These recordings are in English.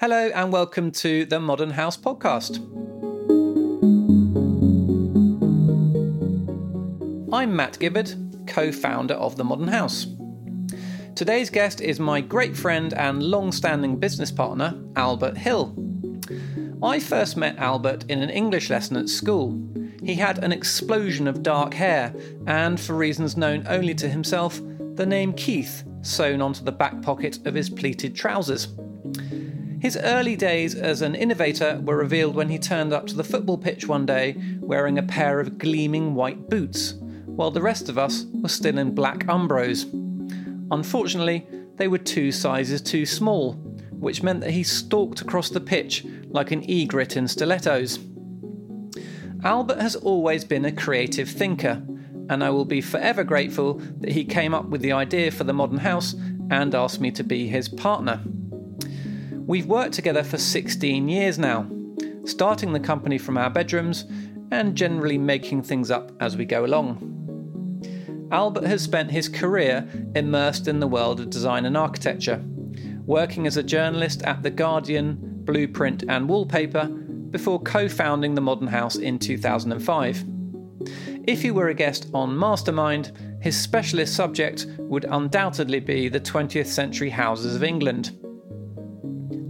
Hello, and welcome to the Modern House podcast. I'm Matt Gibberd, co founder of The Modern House. Today's guest is my great friend and long standing business partner, Albert Hill. I first met Albert in an English lesson at school. He had an explosion of dark hair, and for reasons known only to himself, the name Keith sewn onto the back pocket of his pleated trousers. His early days as an innovator were revealed when he turned up to the football pitch one day wearing a pair of gleaming white boots, while the rest of us were still in black Umbros. Unfortunately, they were two sizes too small, which meant that he stalked across the pitch like an egret in stilettos. Albert has always been a creative thinker, and I will be forever grateful that he came up with the idea for the modern house and asked me to be his partner. We've worked together for 16 years now, starting the company from our bedrooms and generally making things up as we go along. Albert has spent his career immersed in the world of design and architecture, working as a journalist at The Guardian, Blueprint, and Wallpaper before co founding the Modern House in 2005. If he were a guest on Mastermind, his specialist subject would undoubtedly be the 20th century houses of England.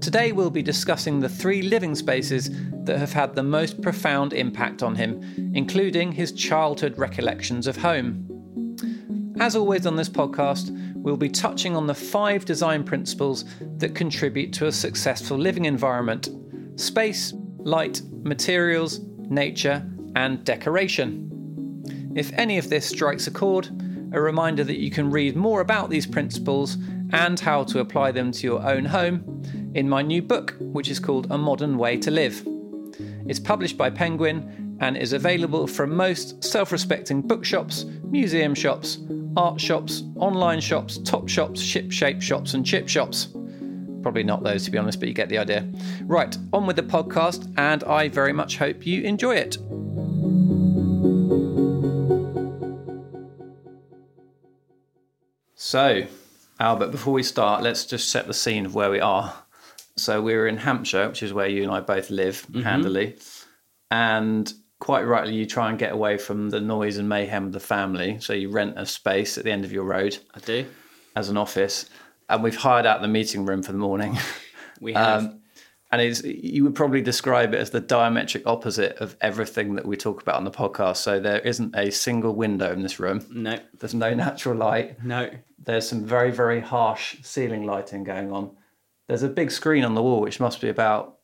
Today, we'll be discussing the three living spaces that have had the most profound impact on him, including his childhood recollections of home. As always on this podcast, we'll be touching on the five design principles that contribute to a successful living environment space, light, materials, nature, and decoration. If any of this strikes a chord, a reminder that you can read more about these principles and how to apply them to your own home in my new book, which is called A Modern Way to Live. It's published by Penguin and is available from most self respecting bookshops, museum shops, art shops, online shops, top shops, ship shape shops, and chip shops. Probably not those, to be honest, but you get the idea. Right, on with the podcast, and I very much hope you enjoy it. So, Albert, before we start, let's just set the scene of where we are. So we were in Hampshire, which is where you and I both live mm-hmm. handily. And quite rightly, you try and get away from the noise and mayhem of the family. So you rent a space at the end of your road. I do. As an office. And we've hired out the meeting room for the morning. We have. Um, and it's, you would probably describe it as the diametric opposite of everything that we talk about on the podcast. So there isn't a single window in this room. No. There's no natural light. No. There's some very, very harsh ceiling lighting going on. There's a big screen on the wall, which must be about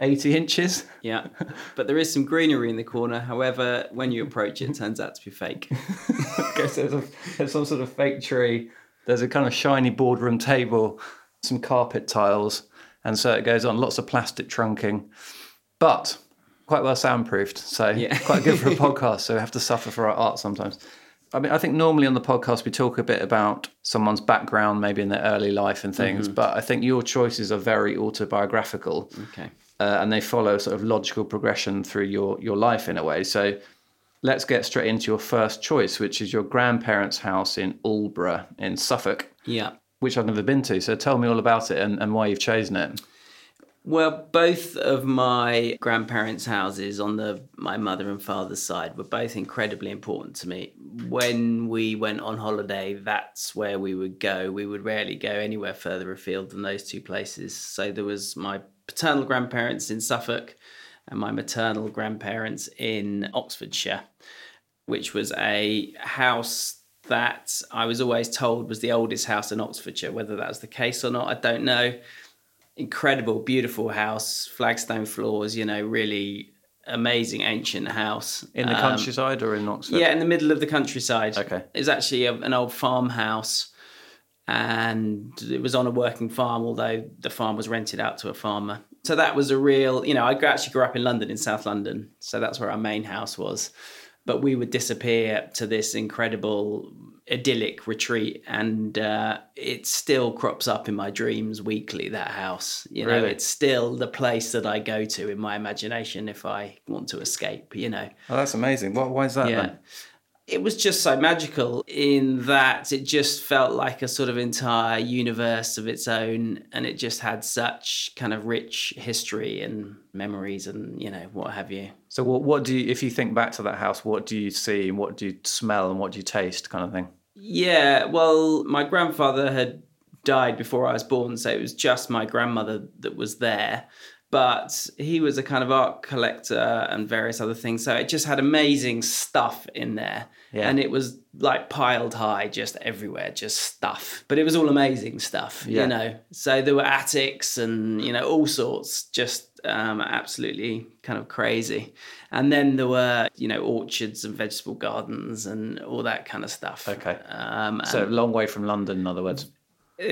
80 inches. Yeah, but there is some greenery in the corner. However, when you approach it, it turns out to be fake. okay, so there's, a, there's some sort of fake tree. There's a kind of shiny boardroom table, some carpet tiles, and so it goes on. Lots of plastic trunking, but quite well soundproofed. So yeah. quite good for a podcast. So we have to suffer for our art sometimes. I mean, I think normally on the podcast we talk a bit about someone's background, maybe in their early life and things, mm-hmm. but I think your choices are very autobiographical. Okay. Uh, and they follow sort of logical progression through your your life in a way. So let's get straight into your first choice, which is your grandparents' house in Aldeburgh in Suffolk. Yeah. Which I've never been to. So tell me all about it and, and why you've chosen it. Well, both of my grandparents' houses on the my mother and father's side were both incredibly important to me. When we went on holiday, that's where we would go. We would rarely go anywhere further afield than those two places. So there was my paternal grandparents in Suffolk and my maternal grandparents in Oxfordshire, which was a house that I was always told was the oldest house in Oxfordshire. Whether that's the case or not, I don't know incredible, beautiful house, flagstone floors, you know, really amazing ancient house. In the um, countryside or in Oxford? Yeah, in the middle of the countryside. Okay. It's actually a, an old farmhouse and it was on a working farm, although the farm was rented out to a farmer. So that was a real, you know, I actually grew up in London, in South London. So that's where our main house was. But we would disappear to this incredible idyllic retreat and uh, it still crops up in my dreams weekly that house you know really? it's still the place that i go to in my imagination if i want to escape you know oh that's amazing what, why is that yeah then? it was just so magical in that it just felt like a sort of entire universe of its own and it just had such kind of rich history and memories and you know what have you So what what do you if you think back to that house, what do you see and what do you smell and what do you taste kind of thing? Yeah well my grandfather had died before i was born so it was just my grandmother that was there but he was a kind of art collector and various other things so it just had amazing stuff in there Yeah. and it was like piled high just everywhere just stuff but it was all amazing stuff Yeah. you know so there were attics and you know all sorts just um, absolutely kind of crazy and then there were you know orchards and vegetable gardens and all that kind of stuff Okay. um, So a long way from London, in other words.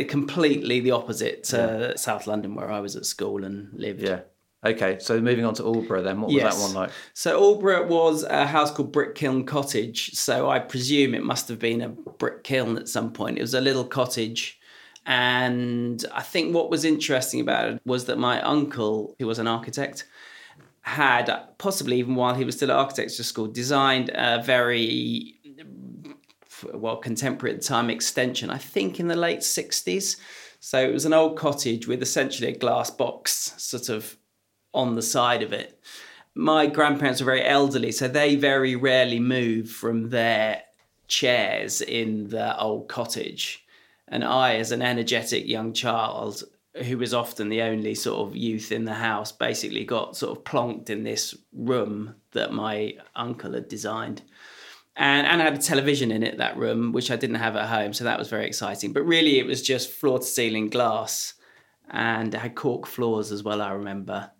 completely the opposite to south london where i was at school and lived Yeah. Okay. So moving on to Aldeburgh then, what was Yes. that one like? So Aldeburgh was a house called Brick Kiln Cottage. So I presume it must have been a brick kiln at some point. It was a little cottage. And I think what was interesting about it was that my uncle, who was an architect, had possibly even while he was still at architecture school designed a very well contemporary time extension i think in the late 60s so it was an old cottage with essentially a glass box sort of on the side of it. My grandparents were very elderly so they very rarely moved from their chairs in the old cottage and i as an energetic young child who was often the only sort of youth in the house basically got sort of plonked in this room that my uncle had designed. And and I had a television in it that room which I didn't have at home so that was very exciting. But really it was just floor to ceiling glass and it had cork floors as well I remember.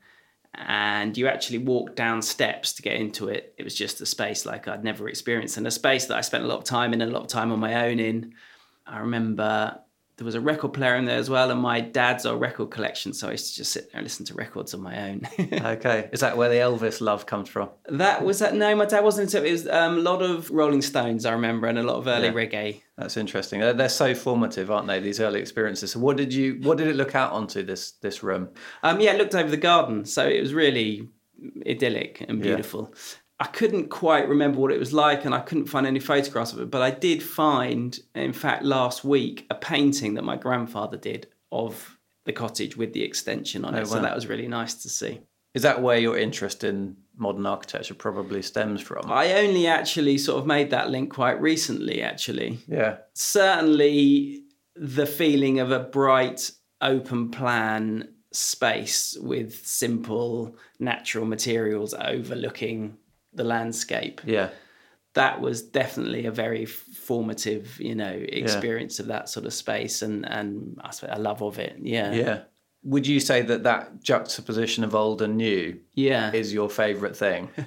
And you actually walked down steps to get into it. It was just a space like I'd never experienced and a space that I spent a lot of time in a lot of time on my own in I remember there was a record player in there as well and my dad's old record collection so I used to just sit there and listen to records on my own Okay. Is that where the Elvis love comes from? That was that. No, my dad wasn't into it. It was um, a lot of Rolling Stones, I remember, and a lot of early Yeah. reggae. That's interesting. They're, they're so formative, aren't they? These early experiences. So what did you? What did it look out onto this this room? Um, yeah, it looked over the garden, so it was really idyllic and beautiful. I couldn't quite remember what it was like, and I couldn't find any photographs of it. But I did find, in fact, last week, a painting that my grandfather did of the cottage with the extension on Oh, it. So that was really nice to see. Is that where your interest in modern architecture probably stems from? I only actually sort of made that link quite recently, actually. yeah. certainly the feeling of a bright open plan space with simple natural materials overlooking the landscape Yeah. that was definitely a very formative you know experience of that sort of space and and I love of it yeah Yeah. Would you say that that juxtaposition of old and new yeah is your favourite thing?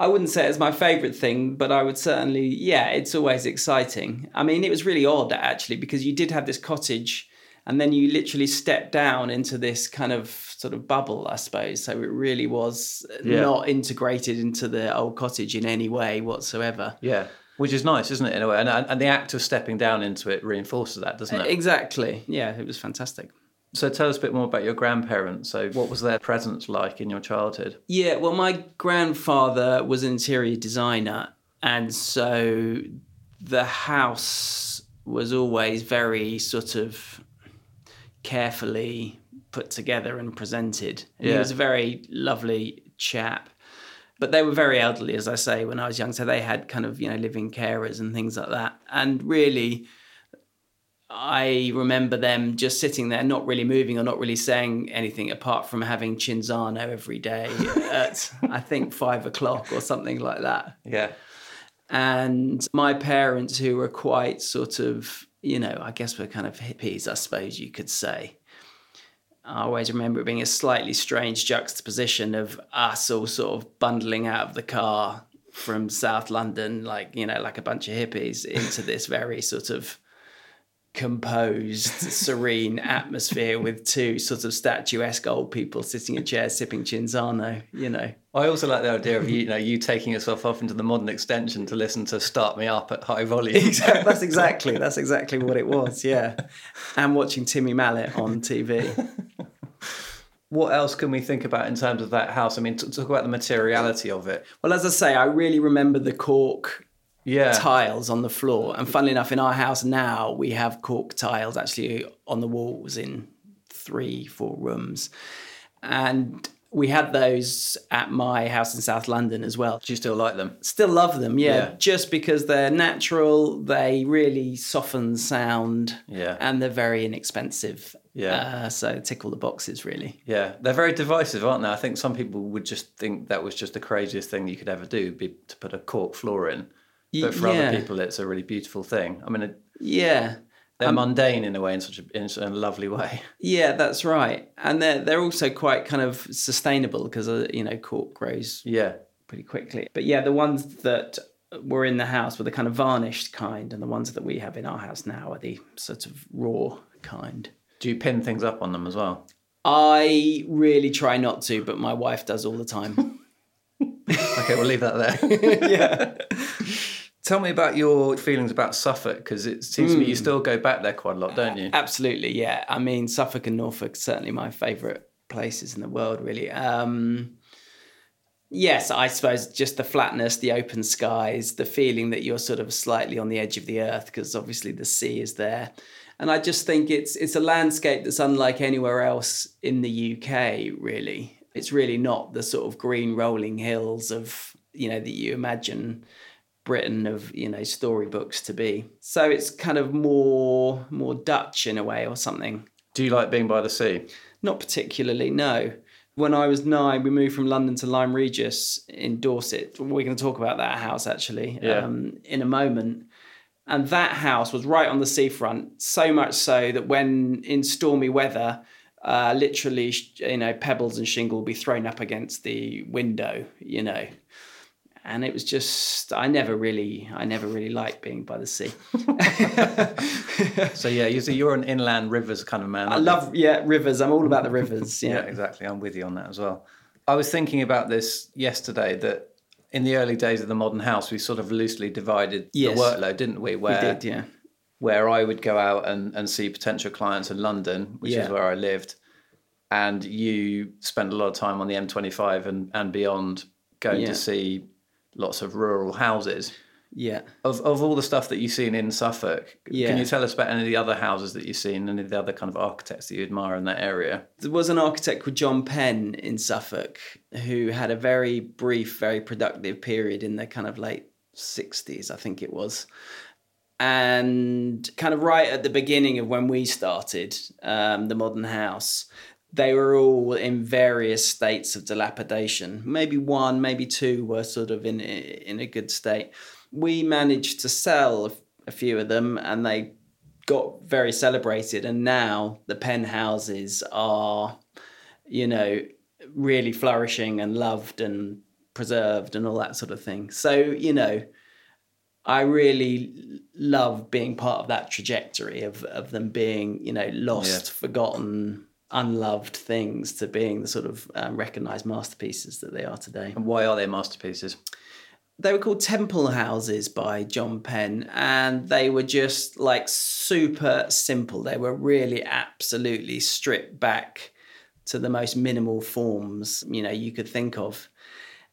I wouldn't say it's my favorite thing, but I would certainly, yeah, it's always exciting. I mean, it was really odd actually because you did have this cottage and then you literally stepped down into this kind of sort of bubble, I suppose. So it really was Yeah. not integrated into the old cottage in any way whatsoever. yeah. Which is nice, isn't it? In a way, and, and the act of stepping down into it reinforces that, doesn't it? Uh, exactly. Yeah, it was fantastic. So tell us a bit more about your grandparents. So what was their presence like in your childhood? Yeah, well, my grandfather was an interior designer, and so the house was always very sort of carefully put together and presented. And He was a very lovely chap. But they were very elderly, as I say, when I was young. So they had kind of, you know, living carers and things like that. And really, I remember them just sitting there, not really moving or not really saying anything apart from having Cinzano every day at, I think, five o'clock or something like that. Yeah. And my parents, who were quite sort of, you know, I guess we're kind of hippies, I suppose you could say. I always remember it being a slightly strange juxtaposition of us all sort of bundling out of the car from South London, like, you know, like a bunch of hippies, into this very sort of composed, serene atmosphere with two sort of statuesque old people sitting in chairs sipping Cinzano, you know. I also like the idea of you, you know you taking yourself off into the modern extension to listen to "Start Me Up" at high volume. Exactly. That's exactly that's exactly what it was. Yeah, and watching Timmy Mallett on TV. What else can we think about in terms of that house? I mean, t- talk about the materiality of it. Well, as I say, I really remember the cork Yeah. tiles on the floor. And funnily enough, in our house now, we have cork tiles actually on the walls in three, four rooms. And we had those at my house in South London as well. Do you still like them? Still love them, yeah, Yeah. just because they're natural, they really soften sound, Yeah. and they're very inexpensive. Yeah. Uh, so tick all the boxes, really. Yeah, they're very divisive, aren't they? I think some people would just think that was just the craziest thing you could ever do, be to put a cork floor in. But for yeah. other people, it's a really beautiful thing. I mean, it, Yeah. they're mundane in a way, in such a, in such a lovely way. Yeah, that's right. And they're they're also quite kind of sustainable because uh, you know cork grows Yeah, pretty quickly. But yeah, the ones that were in the house were the kind of varnished kind, and the ones that we have in our house now are the sort of raw kind. Do you pin things up on them as well? I really try not to, but my wife does all the time. Okay, we'll leave that there. yeah. Tell me about your feelings about Suffolk, because it seems to me you still go back there quite a lot, don't you? Absolutely, yeah. I mean, Suffolk and Norfolk are certainly my favourite places in the world, really. Um, yes, I suppose just the flatness, the open skies, the feeling that you're sort of slightly on the edge of the earth because obviously the sea is there. And I just think it's it's a landscape that's unlike anywhere else in the UK, really. It's really not the sort of green rolling hills of, you know, that you imagine Britain of you know storybooks to be. So it's kind of more more Dutch in a way or something. Do you like being by the sea? Not particularly, no. When I was nine, we moved from London to Lyme Regis in Dorset. We're going to talk about that house actually Yeah. um, in a moment. And that house was right on the seafront, so much so that when in stormy weather, uh, literally, you know, pebbles and shingle would be thrown up against the window, you know. And it was just, I never really, I never really liked being by the sea. So yeah, you see, you're an inland rivers kind of man. I aren't you? love, yeah, rivers. I'm all about the rivers. Yeah, Yeah. exactly. I'm with you on that as well. I was thinking about this yesterday that in the early days of the modern house, we sort of loosely divided Yes. the workload, didn't we? We Where did, yeah. where I would go out and, and see potential clients in London, which is where I lived, and you spent a lot of time on the M25 and, and beyond going Yeah. to see lots of rural houses. Yeah. Of, of all the stuff that you've seen in Suffolk, Yeah. can you tell us about any of the other houses that you've seen, any of the other kind of architects that you admire in that area? There was an architect called John Penn in Suffolk who had a very brief, very productive period in the kind of late 60s, I think it was. And kind of right at the beginning of when we started um, the modern house, they were all in various states of dilapidation. Maybe one, maybe two were sort of in in a good state. We managed to sell a few of them, and they got very celebrated. And now the Penn houses are, you know, really flourishing and loved and preserved and all that sort of thing. So you know. I really love being part of that trajectory of, of them being, you know, lost, forgotten, unloved things to being the sort of um, recognized masterpieces that they are today. And why are they masterpieces? They were called Temple Houses by John Penn, and they were just like super simple. They were really absolutely stripped back to the most minimal forms, you know, you could think of.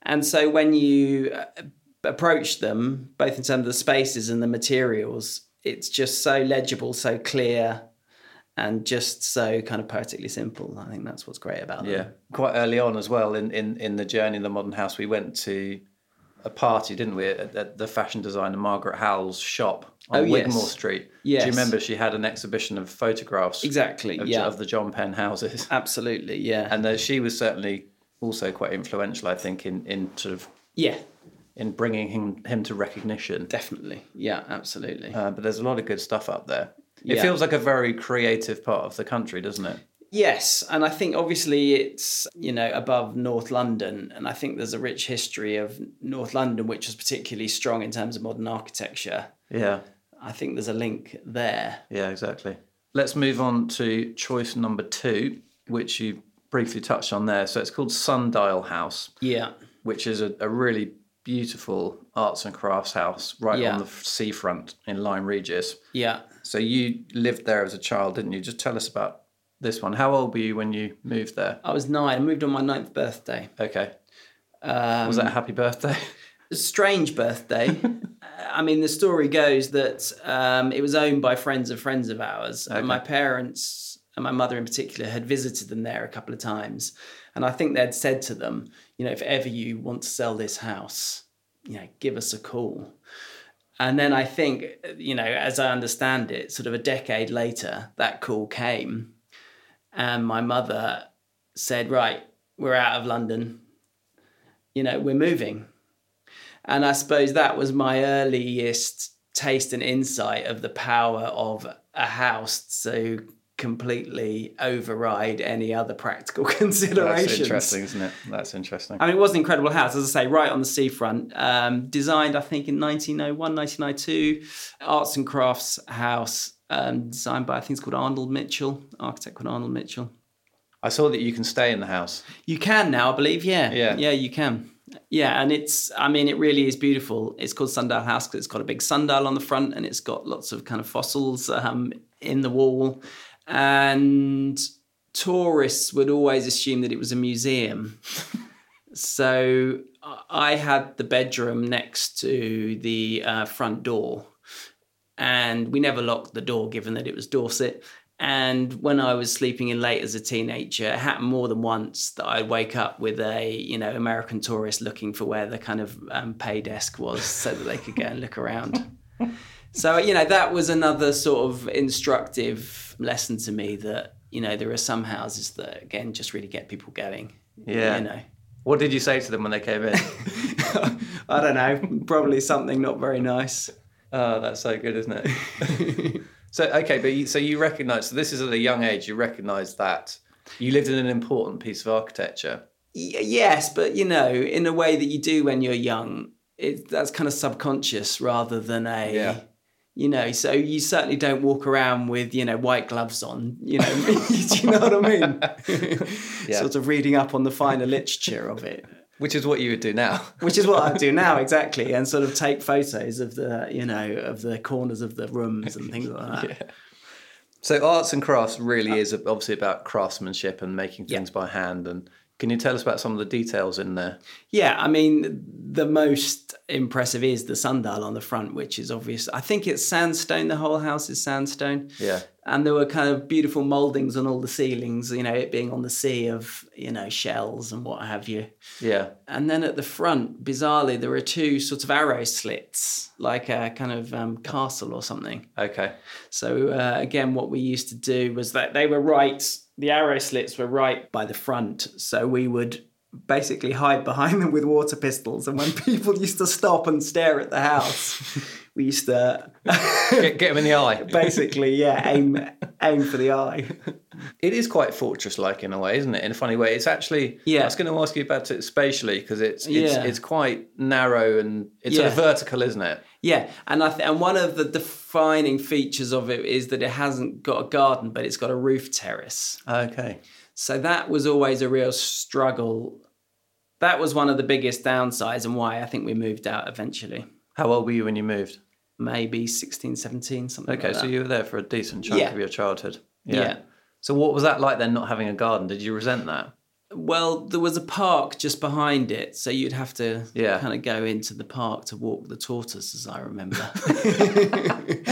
And so when you uh, approach them, both in terms of the spaces and the materials, it's just so legible, so clear, and just so kind of poetically simple. I think that's what's great about them. Yeah, quite early on as well in, in, in the journey in the modern house, we went to a party, didn't we, at, at the fashion designer Margaret Howell's shop on Oh, yes. Wigmore Street. Do you remember she had an exhibition of photographs Exactly. of, yeah. of the John Penn houses? Absolutely. Yeah. And uh, she was certainly also quite influential, I think, in, in sort of yeah. in bringing him, him to recognition. Definitely. Yeah. Absolutely. Uh, but there's a lot of good stuff up there. It Yeah. feels like a very creative part of the country, doesn't it? Yes, and I think obviously it's you know above North London, and I think there's a rich history of North London, which is particularly strong in terms of modern architecture. Yeah. I think there's a link there. Yeah, exactly. Let's move on to choice number two, which you briefly touched on there. So it's called Sundial House, Yeah, which is a, a really beautiful arts and crafts house right Yeah. on the seafront in Lyme Regis. yeah. So you lived there as a child, didn't you? Just tell us about this one. How old were you when you moved there? I was nine. I moved on my ninth birthday. Okay. Um, Was that a happy birthday? A strange birthday. I mean, the story goes that um, it was owned by friends of friends of ours. And my parents, and my mother in particular, had visited them there a couple of times. And I think they'd said to them, you know, if ever you want to sell this house, you know, give us a call. And then I think, you know, as I understand it, sort of a decade later, that call came. And my mother said, right, we're out of London. You know, we're moving. And I suppose that was my earliest taste and insight of the power of a house to completely override any other practical considerations. That's interesting, isn't it? That's interesting. I mean, it was an incredible house, as I say, right on the seafront. Um, designed, I think, in 1901, 1902. Arts and crafts house, um, designed by, I think it's called Arnold Mitchell, architect called Arnold Mitchell. I saw that you can stay in the house. You can now, I believe. Yeah. Yeah. Yeah, you can. Yeah, and it's, I mean, it really is beautiful. It's called Sundial House because it's got a big sundial on the front and it's got lots of kind of fossils um, in the wall. And tourists would always assume that it was a museum. so I had the bedroom next to the uh, front door. And we never locked the door, given that it was Dorset. And when I was sleeping in late as a teenager, it happened more than once that I'd wake up with a, you know, American tourist looking for where the kind of um, pay desk was so that they could go and look around. So, you know, that was another sort of instructive lesson to me that, you know, there are some houses that, again, just really get people going. Yeah. You know, What did you say to them when they came in? I don't know, probably something not very nice. oh, that's so good, isn't it? so okay, but you, so you recognise. So this is at a young age. You recognise that you lived in an important piece of architecture. Y- yes, but, you know, in a way that you do when you're young, it, that's kind of subconscious rather than a. Yeah. You know, so you certainly don't walk around with, you know, white gloves on, you know, do you know what I mean? Yeah. Sort of reading up on the finer literature of it. Which is what you would do now. which is what I do now exactly, and sort of take photos of the you know of the corners of the rooms and things like that. So arts and crafts really uh, is obviously about craftsmanship and making things by hand. And can you tell us about some of the details in there? Yeah, I mean the most impressive is the sundial on the front, which is obvious. I think it's sandstone. The whole house is sandstone. Yeah. And there were kind of beautiful moldings on all the ceilings. You know, it being on the sea of you know shells and what have you. Yeah. And then at the front, bizarrely, there are two sort of arrow slits, like a kind of um, castle or something. Okay. So uh, again, what we used to do was that they were right. The arrow slits were right by the front, so we would basically hide behind them with water pistols. And when people used to stop and stare at the house, we used to Get, get them in the eye. basically, yeah, aim aim for the eye. It is quite fortress-like in a way, isn't it? In a funny way, it's actually. Yeah. I was going to ask you about it spatially because it's it's, Yeah. it's quite narrow and it's sort of vertical, isn't it? Yeah, and I th- and one of the defining features of it is that it hasn't got a garden, but it's got a roof terrace. Okay. So that was always a real struggle. That was one of the biggest downsides and why I think we moved out eventually. How old were you when you moved? Maybe 16, 17, something Okay, like so you were there for a decent chunk Yeah. of your childhood. Yeah. Yeah. So what was that like then? Not having a garden? Did you resent that? Well, there was a park just behind it, so you'd have to Yeah. kind of go into the park to walk the tortoise, as I remember.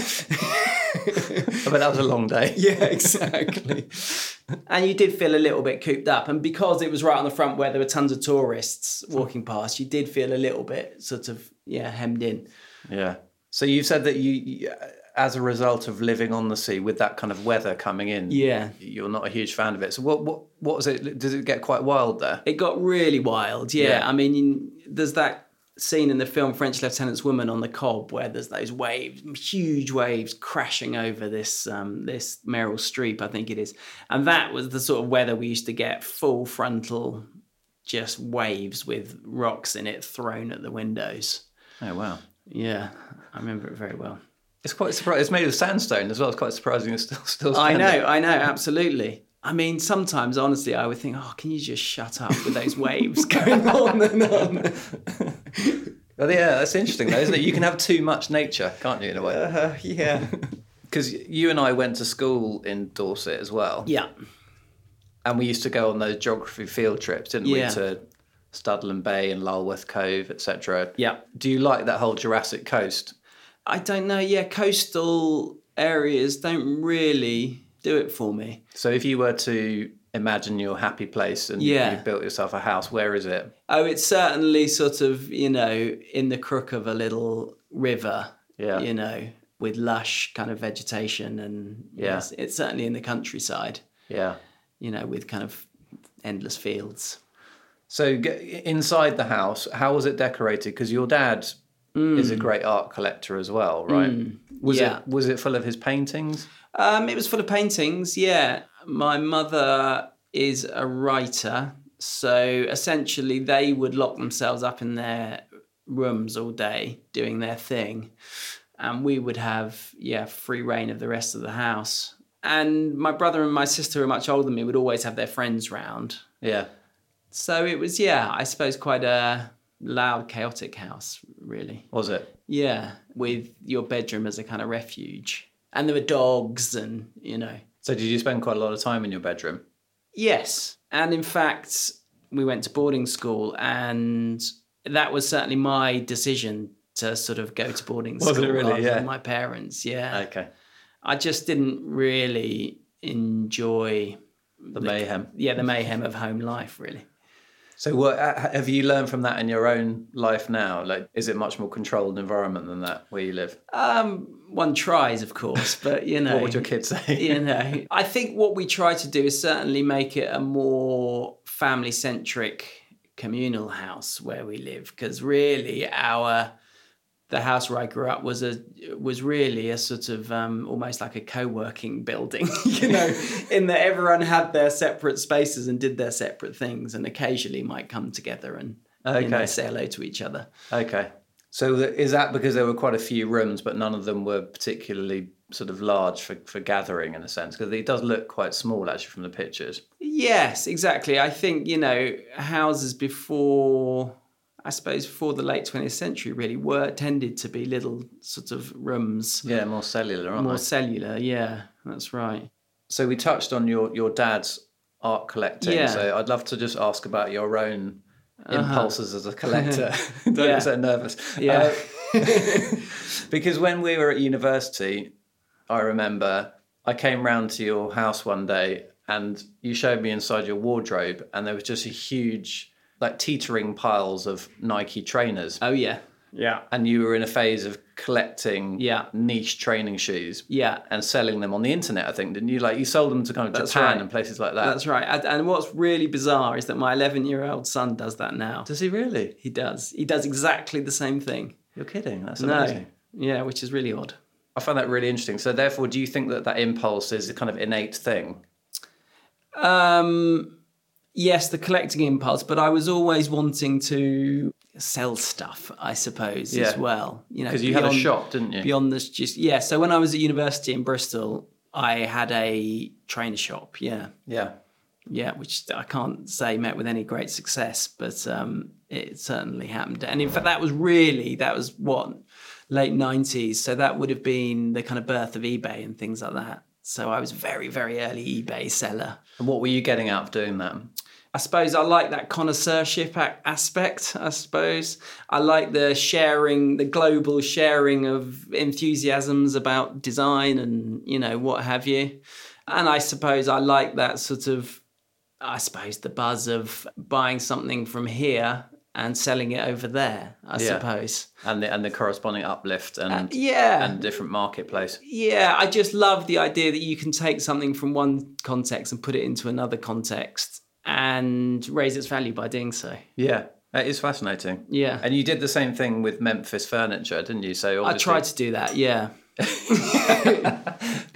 I bet that was a long day. yeah, exactly. and you did feel a little bit cooped up, and because it was right on the front where there were tons of tourists walking past, you did feel a little bit sort of yeah hemmed in. Yeah. So you said that you, you- uh, as a result of living on the sea with that kind of weather coming in, Yeah. you're not a huge fan of it. So what what what was it? Does it get quite wild there? It got really wild. Yeah, Yeah. I mean, you- there's that scene in the film French Lieutenant's Woman on the Cobb where there's those waves, huge waves crashing over this um, this Meryl Streep, I think it is, and that was the sort of weather we used to get, full frontal, just waves with rocks in it thrown at the windows. Oh wow. Yeah, I remember it very well. It's quite surprising. It's made of sandstone as well. It's quite surprising. It's still still. I know, I know, absolutely. I mean, sometimes, honestly, I would think, oh, can you just shut up with those waves going on and on? Well, yeah, that's interesting though, isn't it? You can have too much nature, can't you, in a way? Uh, yeah. Because you and I went to school in Dorset as well, Yeah. and we used to go on those geography field trips, didn't Yeah. we, to Studland Bay and Lulworth Cove, etc. Yeah. Do you like that whole Jurassic coast? I don't know. Yeah, coastal areas don't really do it for me. So if you were to imagine your happy place and Yeah. you built yourself a house, where is it? Oh, it's certainly sort of, you know, in the crook of a little river, Yeah. you know, with lush kind of vegetation. And Yeah. yes, it's certainly in the countryside, Yeah. you know, with kind of endless fields. So inside the house, how was it decorated? Because your dad is a great art collector as well, right? Was Mm. yeah. it was it full of his paintings? Um, it was full of paintings, yeah. My mother is a writer, so essentially they would lock themselves up in their rooms all day doing their thing, and we would have yeah free reign of the rest of the house. And my brother and my sister, who are much older than me, would always have their friends round. Yeah. So it was yeah, I suppose quite a loud, chaotic house, really. Was it? Yeah, with your bedroom as a kind of refuge, and there were dogs, and you know. So did you spend quite a lot of time in your bedroom? Yes. And in fact, we went to boarding school, and that was certainly my decision to sort of go to boarding Was it school really? rather Yeah. than my parents. Yeah. Okay. I just didn't really enjoy, The mayhem. yeah, the mayhem of home life, really. So what have you learned from that in your own life now? Like is it much more controlled environment than that where you live? Um, one tries, of course, but you know. What would your kids say? you know, I think what we try to do is certainly make it a more family centric communal house where we live because really our the house where I grew up was a was really a sort of um, almost like a co-working building, you know, in that everyone had their separate spaces and did their separate things, and occasionally might come together and you know, Okay. say hello to each other. Okay. So is that because there were quite a few rooms, but none of them were particularly sort of large for, for gathering in a sense? Because it does look quite small actually from the pictures. Yes, exactly. I think, you know, houses before, I suppose, before the late 20th century really were tended to be little sort of rooms, Yeah, more cellular, aren't more they? cellular. Yeah, that's right. So we touched on your, your dad's art collecting. Yeah. So I'd love to just ask about your own impulses as a collector. Don't Yeah. be so nervous. Yeah. Uh, because when we were at university, I remember I came round to your house one day and you showed me inside your wardrobe and there was just a huge like teetering piles of Nike trainers. Oh, yeah. Yeah. And you were in a phase of collecting Yeah. niche training shoes Yeah. and selling them on the internet, I think, didn't you? Like you sold them to kind of That's Japan right. and places like that. That's right. And, and what's really bizarre is that my 11 year old son does that now. Does he really? He does. He does exactly the same thing. You're kidding. That's amazing. No. Yeah, which is really odd. I find that really interesting. So, therefore, do you think that that impulse is a kind of innate thing? Um, yes, the collecting impulse, but I was always wanting to sell stuff, I suppose, as well. You know, Because you had a shop, didn't you? Beyond this, just yeah. So when I was at university in Bristol, I had a trainer shop. Yeah, Yeah. yeah, which I can't say met with any great success, but um, it certainly happened. And in fact, that was really that was what late nineties. So that would have been the kind of birth of eBay and things like that. So I was very, very early eBay seller. And what were you getting out of doing that? I suppose I like that connoisseurship aspect. I suppose I like the sharing, the global sharing of enthusiasms about design and you know what have you. And I suppose I like that sort of, I suppose the buzz of buying something from here and selling it over there. I Yeah. suppose. And the, and the corresponding uplift and, uh, Yeah. and different marketplace. Yeah, I just love the idea that you can take something from one context and put it into another context and raise its value by doing so. Yeah. It is fascinating. Yeah. And you did the same thing with Memphis furniture, didn't you? So I tried to do that, yeah.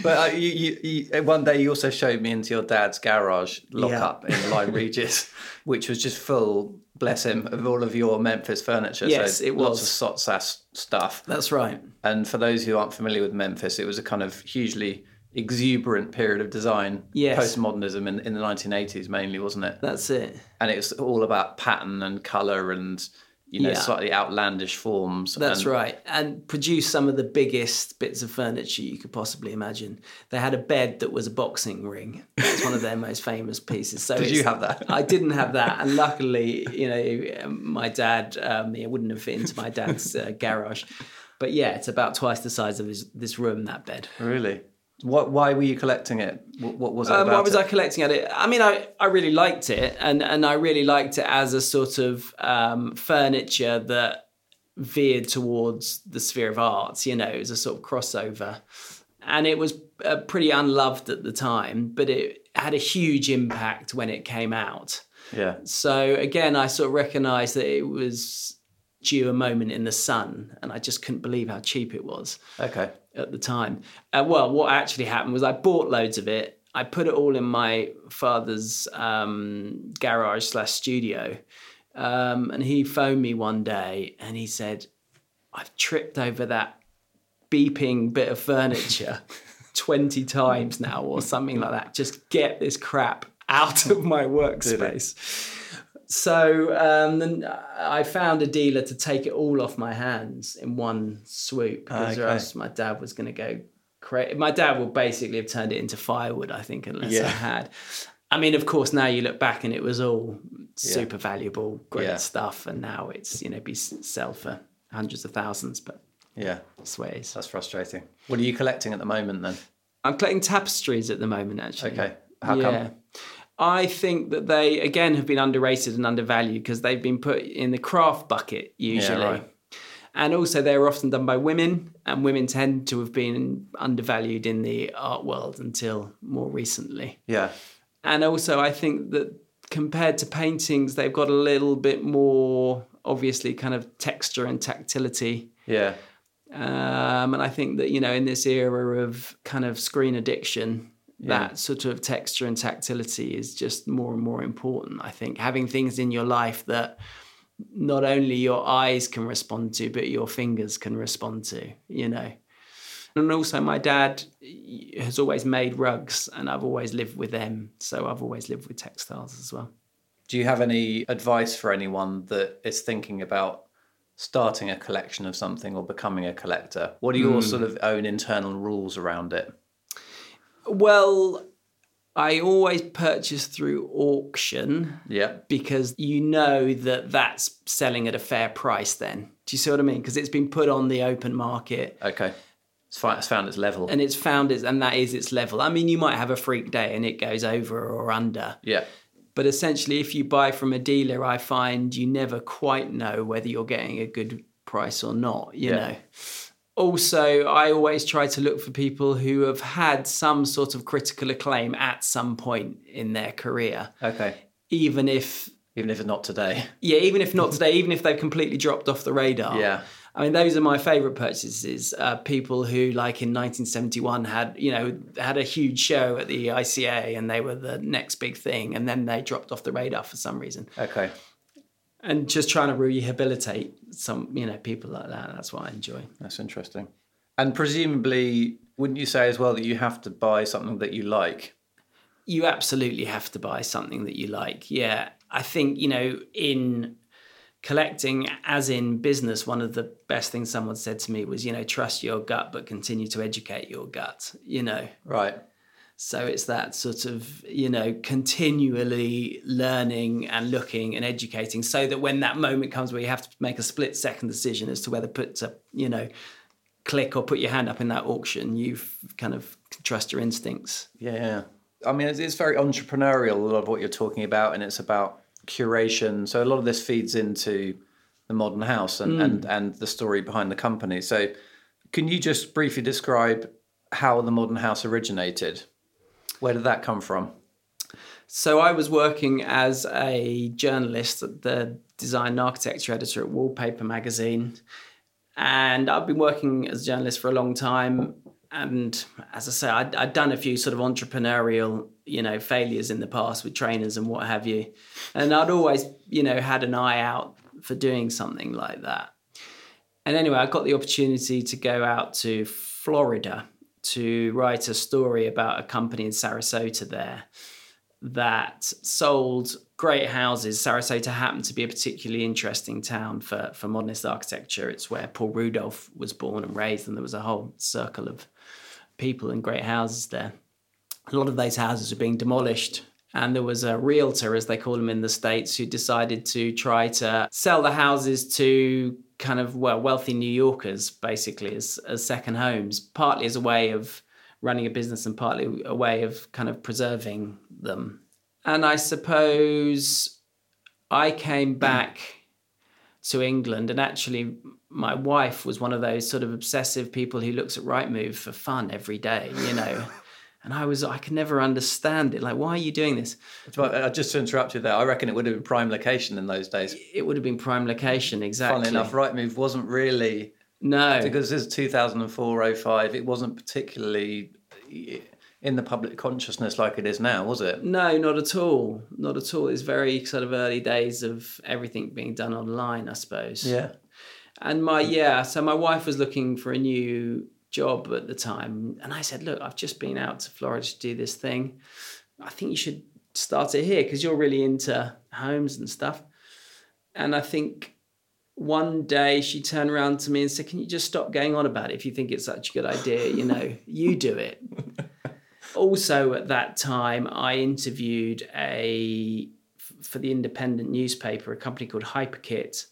But uh, you, you, you, one day you also showed me into your dad's garage lockup Yeah. in Lyme Regis, which was just full, bless him, of all of your Memphis furniture. Yes, so it lots was. of sots stuff. That's right. And for those who aren't familiar with Memphis, it was a kind of hugely exuberant period of design, Yes. postmodernism in, in the 1980s mainly, wasn't it? That's it. And it was all about pattern and colour and you know Yeah. slightly outlandish forms. That's and- right. And produced some of the biggest bits of furniture you could possibly imagine. They had a bed that was a boxing ring. That's one of their most famous pieces. So Did you have that? I didn't have that. And luckily, you know, my dad, um, it wouldn't have fit into my dad's uh, garage. But yeah, it's about twice the size of his, this room, that bed. Really? What? Why were you collecting it? What, what was it Um, about why was it? I collecting at it? I mean, I, I really liked it, and, and I really liked it as a sort of um, furniture that veered towards the sphere of arts. You know, it was a sort of crossover, and it was uh, pretty unloved at the time, but it had a huge impact when it came out. Yeah. So again, I sort of recognised that it was due a moment in the sun, and I just couldn't believe how cheap it was Okay. at the time. Uh, well, what actually happened was I bought loads of it. I put it all in my father's um, garage slash studio, um, and he phoned me one day and he said, "I've tripped over that beeping bit of furniture twenty times now, or something like that. Just get this crap out of my workspace." So um, then I found a dealer to take it all off my hands in one swoop because Okay. else my dad was going to go crazy. My dad would basically have turned it into firewood, I think, unless I had. I mean, of course, now you look back and it was all super valuable, great Yeah. stuff, and now it's you know be sell for hundreds of thousands, but Yeah. that's. That's frustrating. What are you collecting at the moment then? I'm collecting tapestries at the moment, actually. Okay. How come? I think that they again have been underrated and undervalued because they've been put in the craft bucket usually. right. And also they're often done by women and women tend to have been undervalued in the art world until more recently. Yeah. And also I think that compared to paintings they've got a little bit more obviously kind of texture and tactility. Yeah. Um, and I think that, you know, in this era of kind of screen addiction, that sort of texture and tactility is just more and more important. I think having things in your life that not only your eyes can respond to, but your fingers can respond to, you know. And also, my dad has always made rugs, and I've always lived with them. So I've always lived with textiles as well. Do you have any advice for anyone that is thinking about starting a collection of something or becoming a collector? What are your hmm. sort of own internal rules around it? Well, I always purchase through auction. Yeah. because you know that that's selling at a fair price then. Do you see what I mean? Because it's been put on the open market Okay. It's, fi- it's found its level. and it's found its, and that is its level. I mean, you might have a freak day and it goes over or under. yeah. But essentially, if you buy from a dealer, I find you never quite know whether you're getting a good price or not, you Yeah. know. Also, I always try to look for people who have had some sort of critical acclaim at some point in their career, Okay. even if Even if not today. Yeah, even if not today, even if they've completely dropped off the radar. Yeah. I mean, those are my favourite purchases. Uh, people who, like in 1971, had you know had a huge show at the ICA and they were the next big thing, and then they dropped off the radar for some reason. Okay. And just trying to rehabilitate some, you know, people like that. That's what I enjoy. That's interesting. And presumably, wouldn't you say as well that you have to buy something that you like? you absolutely have to buy something that you like. Yeah. I think, you know, in collecting, as in business, one of the best things someone said to me was, you know, trust your gut, but continue to educate your gut, you know. Right. So it's that sort of, you know, continually learning and looking and educating so that when that moment comes where you have to make a split second decision as to whether put to, you know, click or put your hand up in that auction, you've kind of trust your instincts. Yeah, yeah. I mean, it's, it's very entrepreneurial, a lot of what you're talking about, and it's about curation. So a lot of this feeds into the modern house and, mm. and, and the story behind the company. So can you just briefly describe how the modern house originated? Where did that come from? So I was working as a journalist the design and architecture editor at Wallpaper magazine. And I've been working as a journalist for a long time. And as I say, I'd, I'd done a few sort of entrepreneurial, you know, failures in the past with trainers and what have you. And I'd always, you know, had an eye out for doing something like that. And anyway, I got the opportunity to go out to Florida to write a story about a company in Sarasota there that sold great houses. Sarasota happened to be a particularly interesting town for, for modernist architecture. It's where Paul Rudolph was born and raised, and there was a whole circle of people and great houses there. A lot of those houses were being demolished. And there was a realtor, as they call them in the States, who decided to try to sell the houses to kind of well wealthy New Yorkers, basically as, as second homes, partly as a way of running a business and partly a way of kind of preserving them. And I suppose I came hmm. back to England, and actually, my wife was one of those sort of obsessive people who looks at Rightmove for fun every day, you know. and I was, I could never understand it. Like, why are you doing this? Uh, just to interrupt you there, I reckon it would have been prime location in those days. It would have been prime location, exactly. Funnily enough, Rightmove wasn't really. No. Because this is 2004 05, it wasn't particularly in the public consciousness like it is now, was it? No, not at all. Not at all. It's very sort of early days of everything being done online, I suppose. Yeah. And my yeah, so my wife was looking for a new job at the time, and I said, "Look, I've just been out to Florida to do this thing. I think you should start it here because you're really into homes and stuff." And I think one day she turned around to me and said, "Can you just stop going on about it if you think it's such a good idea? You know, you do it." also at that time, I interviewed a for the independent newspaper, a company called Hyperkit,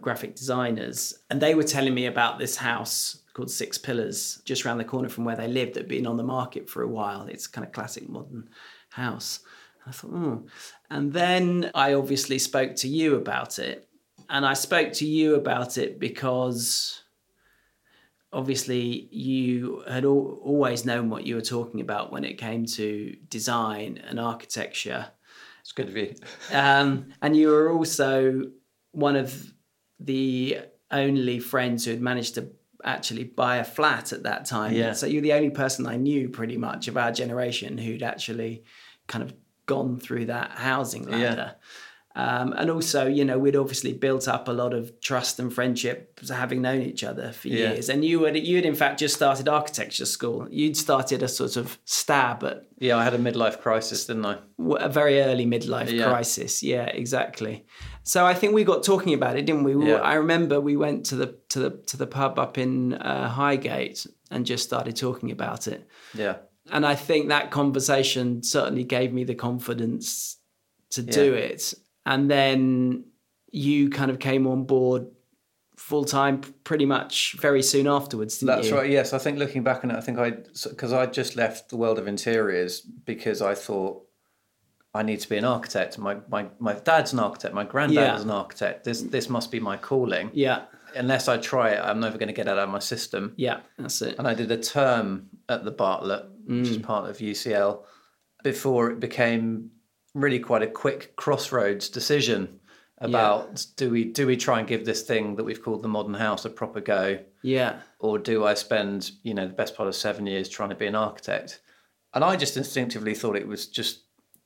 graphic designers, and they were telling me about this house called Six Pillars, just around the corner from where they lived, that had been on the market for a while. It's kind of classic modern house. And I thought, hmm. And then I obviously spoke to you about it. And I spoke to you about it because obviously you had al- always known what you were talking about when it came to design and architecture. It's good to be. um, and you were also one of the only friends who had managed to actually buy a flat at that time. Yeah. So you're the only person I knew pretty much of our generation who'd actually kind of gone through that housing ladder. Yeah. Um, and also, you know, we'd obviously built up a lot of trust and friendship having known each other for yeah. years. And you had, you had in fact just started architecture school. You'd started a sort of stab at. Yeah, I had a midlife crisis, didn't I? A very early midlife yeah. crisis. Yeah, exactly. So I think we got talking about it, didn't we? we yeah. I remember we went to the to the to the pub up in uh, Highgate and just started talking about it. Yeah. And I think that conversation certainly gave me the confidence to do it and then you kind of came on board full time pretty much very soon afterwards. That's you? right. Yes, I think looking back on it, I think I because I just left the world of interiors because I thought I need to be an architect. My my my dad's an architect. My granddad yeah. was an architect. This this must be my calling. Yeah. Unless I try it, I'm never going to get it out of my system. Yeah, that's it. And I did a term at the Bartlett, mm. which is mm. part of UCL, before it became really quite a quick crossroads decision about yeah. do we do we try and give this thing that we've called the modern house a proper go? Yeah. Or do i spend you know the best part of seven years trying to be an architect? And i just instinctively thought it was just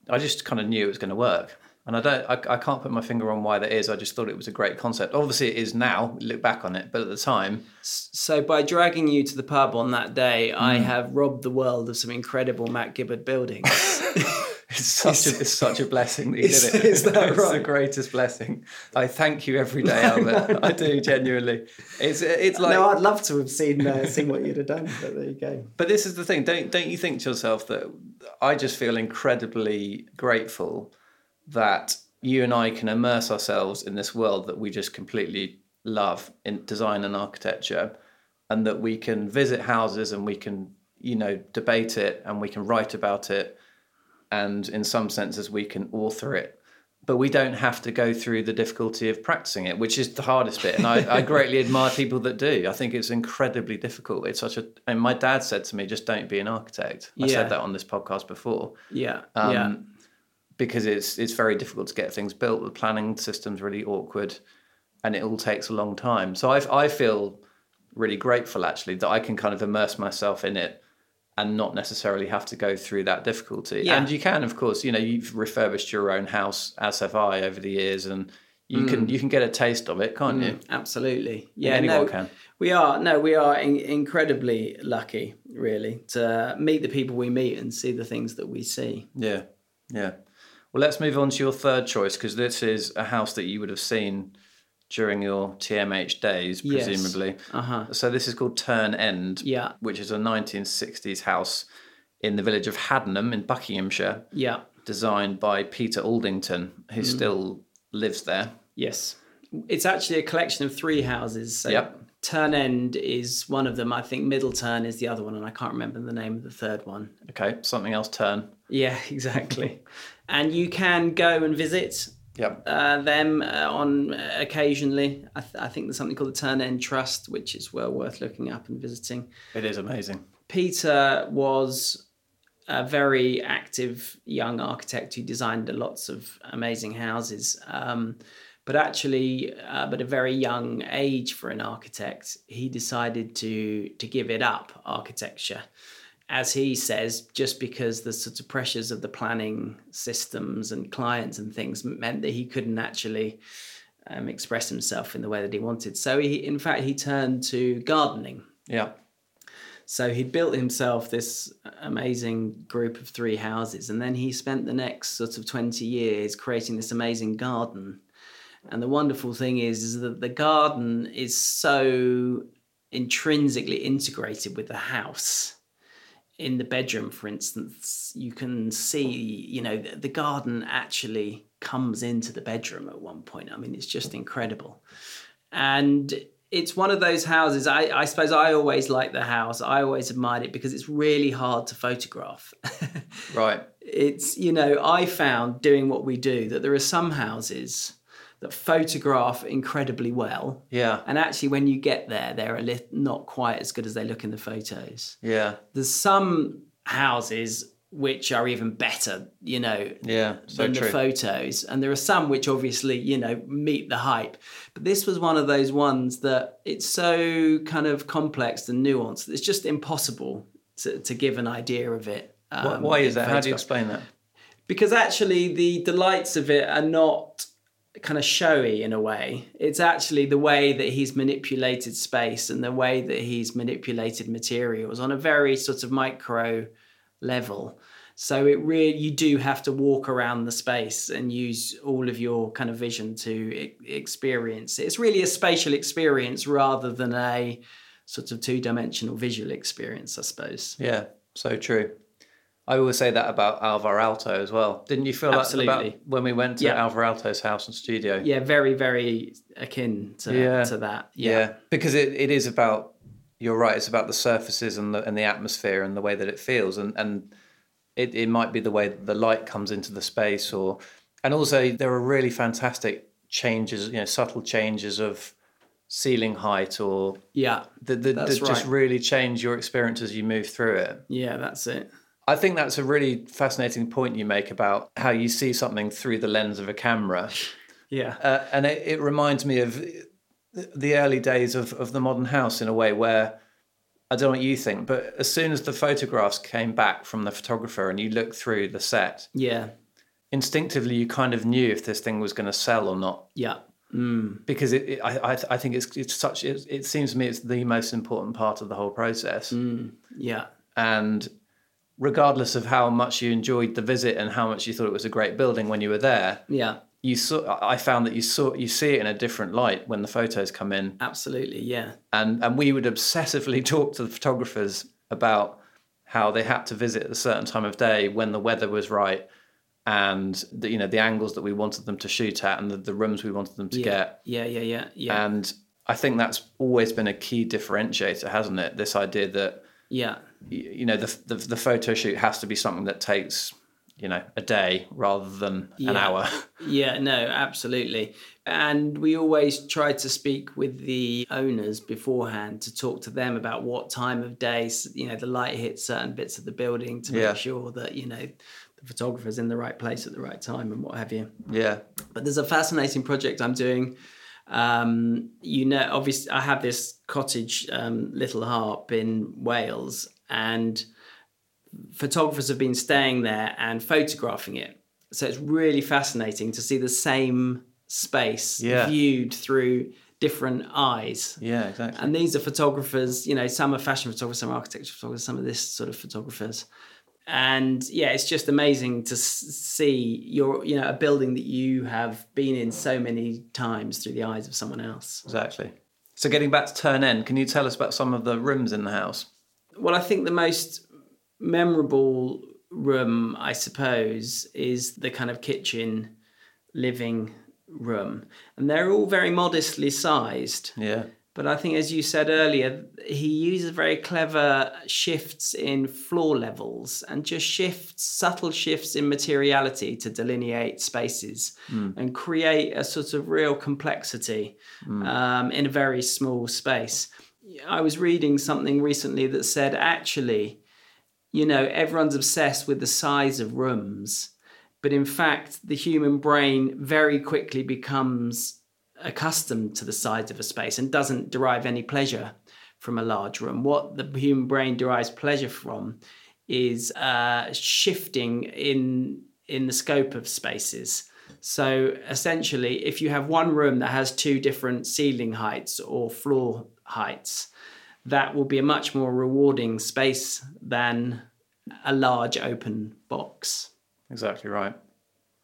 i just kind of knew it was going to work. And i don't I, I can't put my finger on why that is. I just thought it was a great concept. Obviously it is now. Look back on it. But at the time so by dragging you to the pub on that day mm. i have robbed the world of some incredible Matt Gibberd buildings It's such a, it's such a blessing that you did it. Is that it's right? the greatest blessing. I thank you every day, Albert. I do genuinely. It's it's like no, I'd love to have seen uh, seen what you'd have done, but there you go. But this is the thing. Don't don't you think to yourself that I just feel incredibly grateful that you and I can immerse ourselves in this world that we just completely love in design and architecture, and that we can visit houses and we can you know debate it and we can write about it and in some senses we can author it but we don't have to go through the difficulty of practicing it, which is the hardest bit. And I, I greatly admire people that do. I think it's incredibly difficult. It's such a. And my dad said to me, "Just don't be an architect." I yeah. said that on this podcast before. Yeah, um, yeah. Because it's it's very difficult to get things built. The planning system's really awkward, and it all takes a long time. So I I feel really grateful actually that I can kind of immerse myself in it and not necessarily have to go through that difficulty. Yeah. And you can, of course, you know, you've refurbished your own house, as have I, over the years, and you mm. can you can get a taste of it, can't mm, you? Absolutely. Yeah, anyone no, can. We are no, we are in, incredibly lucky, really, to meet the people we meet and see the things that we see. Yeah, yeah. Well, let's move on to your third choice because this is a house that you would have seen during your TMH days, Yes. presumably. Uh huh. So this is called Turn End, Yeah. which is a 1960s house in the village of Haddenham in Buckinghamshire, Yeah. designed by Peter Aldington, who Mm. still lives there. Yes. It's actually a collection of three houses. So Yep. Turn End is one of them. I think Middle Turn is the other one, and I can't remember the name of the third one. Okay, something else. Turn. Yeah, exactly. and you can go and visit Yep. uh, them uh, on uh, occasionally. I, th- I think there's something called the Turn End Trust, which is well worth looking up and visiting. It is amazing. Peter was a very active young architect who designed lots of amazing houses. Um, but actually, uh, at a very young age for an architect, he decided to to give it up architecture, as he says, just because the sort of pressures of the planning systems and clients and things meant that he couldn't actually um, express himself in the way that he wanted. So he, in fact, he turned to gardening. Yeah. So he built himself this amazing group of three houses, and then he spent the next sort of 20 years creating this amazing garden. And the wonderful thing is, is that the garden is so intrinsically integrated with the house. In the bedroom, for instance, you can see, you know, the, the garden actually comes into the bedroom at one point. I mean, it's just incredible. And it's one of those houses. I, I suppose I always liked the house. I always admired it because it's really hard to photograph. Right. it's, you know, I found doing what we do that there are some houses that photograph incredibly well. Yeah. And actually, when you get there, they're a lit- not quite as good as they look in the photos. Yeah. There's some houses which are even better, you know, Yeah. So than true. the photos. And there are some which obviously, you know, meet the hype. But this was one of those ones that it's so kind of complex and nuanced. It's just impossible to, to give an idea of it. Why, um, why is that? How do you explain that? Because actually, the delights of it are not kind of showy in a way. It's actually the way that he's manipulated space and the way that he's manipulated materials on a very sort of micro level. So it really you do have to walk around the space and use all of your kind of vision to experience it. It's really a spatial experience rather than a sort of two-dimensional visual experience, I suppose. Yeah. So true. I always say that about Alvar Aalto as well. Didn't you feel that about when we went to Yeah. Alvar Aalto's house and studio? Yeah, very very akin to Yeah. to that. Yeah, because it, it is about you're right. It's about the surfaces and the and the atmosphere and the way that it feels, and and it, it might be the way that the light comes into the space, or and also there are really fantastic changes, you know, subtle changes of ceiling height or Yeah. that that, that just really change your experience as you move through it. Yeah, that's it. I think that's a really fascinating point you make about how you see something through the lens of a camera. Yeah. Uh, and it, it reminds me of the early days of, of the modern house in a way where I don't know what you think, but as soon as the photographs came back from the photographer and you looked through the set, Yeah. instinctively you kind of knew if this thing was going to sell or not Yeah. Mm. because it, it, I, I I think it's it's such it, it seems to me it's the most important part of the whole process Mm. Yeah. and regardless of how much you enjoyed the visit and how much you thought it was a great building when you were there Yeah. you saw I found that you saw you see it in a different light when the photos come in Absolutely. Yeah. and and we would obsessively talk to the photographers about how they had to visit at a certain time of day when the weather was right and the, you know the angles that we wanted them to shoot at and the, the rooms we wanted them to Yeah. get Yeah. Yeah. Yeah. Yeah. and I think that's always been a key differentiator hasn't it this idea that yeah. you know the, the the photo shoot has to be something that takes you know a day rather than an hour Yeah, no, absolutely. And we always try to speak with the owners beforehand to talk to them about what time of day, you know, the light hits certain bits of the building to make Yeah. sure that, you know, the photographer's in the right place at the right time and what have you. yeah But there's a fascinating project I'm doing. Um, you know, obviously, I have this cottage, um, Little Harp in Wales, and photographers have been staying there and photographing it. So it's really fascinating to see the same space Yeah. viewed through different eyes. yeah exactly And these are photographers, you know, some are fashion photographers, some are architecture photographers, some are this sort of photographers. And yeah, it's just amazing to see your you know a building that you have been in so many times through the eyes of someone else. Exactly. So getting back to Turn End, can you tell us about some of the rooms in the house? Well, I think the most memorable room, I suppose, is the kind of kitchen living room. And they're all very modestly sized. Yeah. But I think, as you said earlier, he uses very clever shifts in floor levels and just shifts, subtle shifts in materiality to delineate spaces and create a sort of real complexity um, in a very small space. I was reading something recently that said actually, you know, everyone's obsessed with the size of rooms, but in fact, the human brain very quickly becomes accustomed to the size of a space and doesn't derive any pleasure from a large room. What the human brain derives pleasure from is uh, shifting in in the scope of spaces. So essentially, if you have one room that has two different ceiling heights or floor heights, that will be a much more rewarding space than a large open box. Exactly right.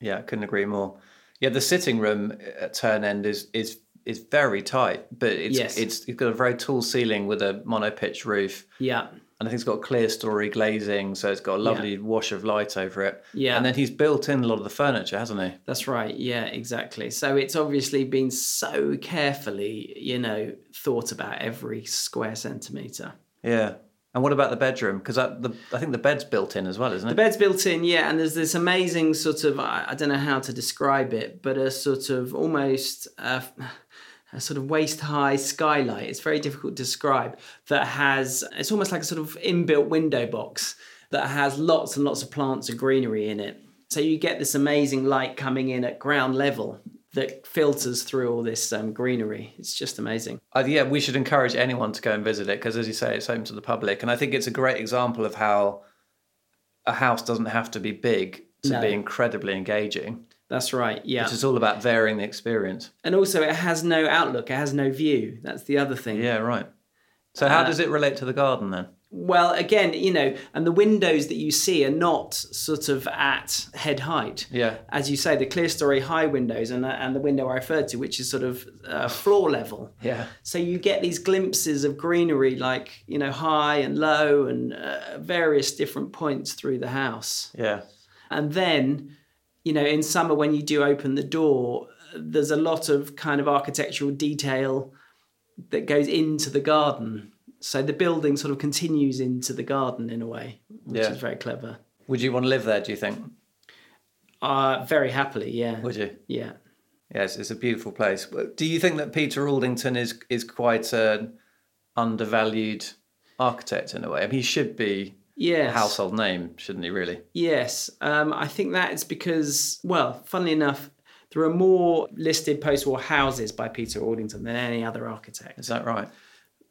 Yeah, couldn't agree more. Yeah, the sitting room at Turn End is is is very tight, but it's Yes. it's it's got a very tall ceiling with a mono pitch roof, Yeah. and I think it's got clerestory glazing, so it's got a lovely wash of light over it. Yeah. and then he's built in a lot of the furniture, hasn't he? That's right. Yeah, exactly. So it's obviously been so carefully, you know, thought about every square centimeter. Yeah. And what about the bedroom? Because the I think the bed's built in as well, isn't it? The bed's built in, yeah, and there's this amazing sort of I, I don't know how to describe it, but a sort of almost uh, a sort of waist high skylight. It's very difficult to describe. That has it's almost like a sort of inbuilt window box that has lots and lots of plants and greenery in it. So you get this amazing light coming in at ground level that filters through all this um, greenery. It's just amazing. Uh, yeah, we should encourage anyone to go and visit it because, as you say, it's open to the public, and I think it's a great example of how a house doesn't have to be big to No. be incredibly engaging. That's right. Yeah. It's all about varying the experience. And also, it has no outlook. It has no view. That's the other thing. Yeah, right. So, how Uh, does it relate to the garden then? Well, again, you know, and the windows that you see are not sort of at head height. Yeah. As you say, the clerestory high windows and, and the window I referred to, which is sort of uh, floor level. Yeah. So you get these glimpses of greenery, like, you know, high and low and uh, various different points through the house. Yeah. And then, you know, in summer when you do open the door, there's a lot of kind of architectural detail that goes into the garden. So the building sort of continues into the garden in a way, which Yeah. is very clever. Would you want to live there, do you think? Uh, very happily, yeah. Would you? Yeah. Yes, it's a beautiful place. Do you think that Peter Aldington is is quite an undervalued architect in a way? I mean, he should be a household name, shouldn't he, really? Yes. Um, I think that is because, well, funnily enough, there are more listed post war houses by Peter Aldington than any other architect. Is that right?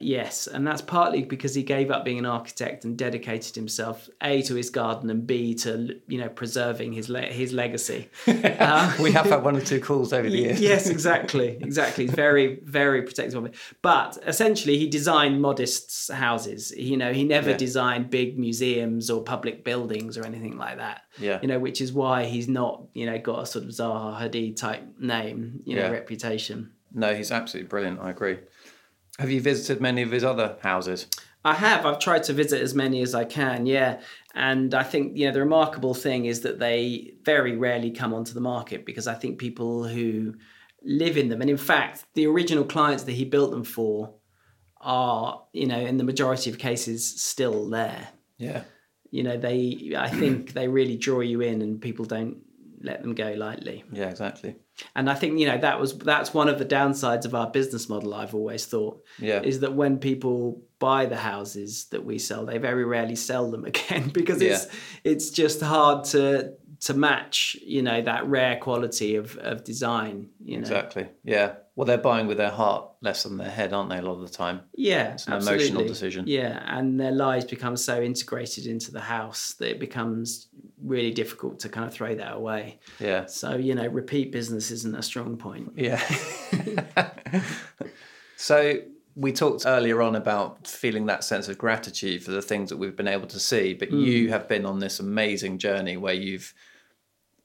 Yes, and that's partly because he gave up being an architect and dedicated himself a to his garden and b to you know preserving his le- his legacy. Uh, we have had one or two calls over the years. yes, exactly, exactly. He's very very protective of it. But essentially, he designed modest houses. You know, he never Yeah. designed big museums or public buildings or anything like that. Yeah. You know, which is why he's not you know got a sort of Zaha Hadid type name, you know, Yeah. reputation. No, he's absolutely brilliant. I agree. Have you visited many of his other houses? I have. I've tried to visit as many as I can, yeah. And I think, you know, the remarkable thing is that they very rarely come onto the market because I think people who live in them, and in fact, the original clients that he built them for are, you know, in the majority of cases still there. Yeah. You know, they, I think they really draw you in and people don't let them go lightly. Yeah, exactly. And I think, you know, that was, that's one of the downsides of our business model, I've always thought Yeah. is that when people buy the houses that we sell, they very rarely sell them again because it's it's just hard to to match, you know, that rare quality of, of design. You know, Exactly. Yeah. Well, they're buying with their heart less than their head, aren't they? A lot of the time. yeah, an absolutely. emotional decision. Yeah, and their lives become so integrated into the house that it becomes really difficult to kind of throw that away. Yeah. So you know, repeat business isn't a strong point. Yeah. so we talked earlier on about feeling that sense of gratitude for the things that we've been able to see, but mm. you have been on this amazing journey where you've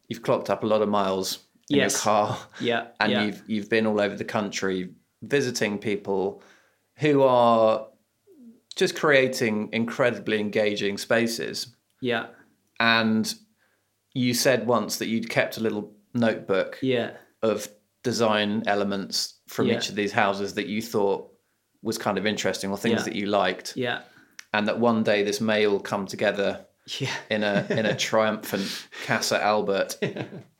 you've clocked up a lot of miles in Yes. your car, Yeah, and yeah. you've you've been all over the country visiting people who are just creating incredibly engaging spaces. Yeah, And you said once that you'd kept a little notebook yeah, of design elements from Yeah. each of these houses that you thought was kind of interesting or things Yeah. that you liked yeah, and that one day this may all come together yeah. in a in a triumphant Casa Albert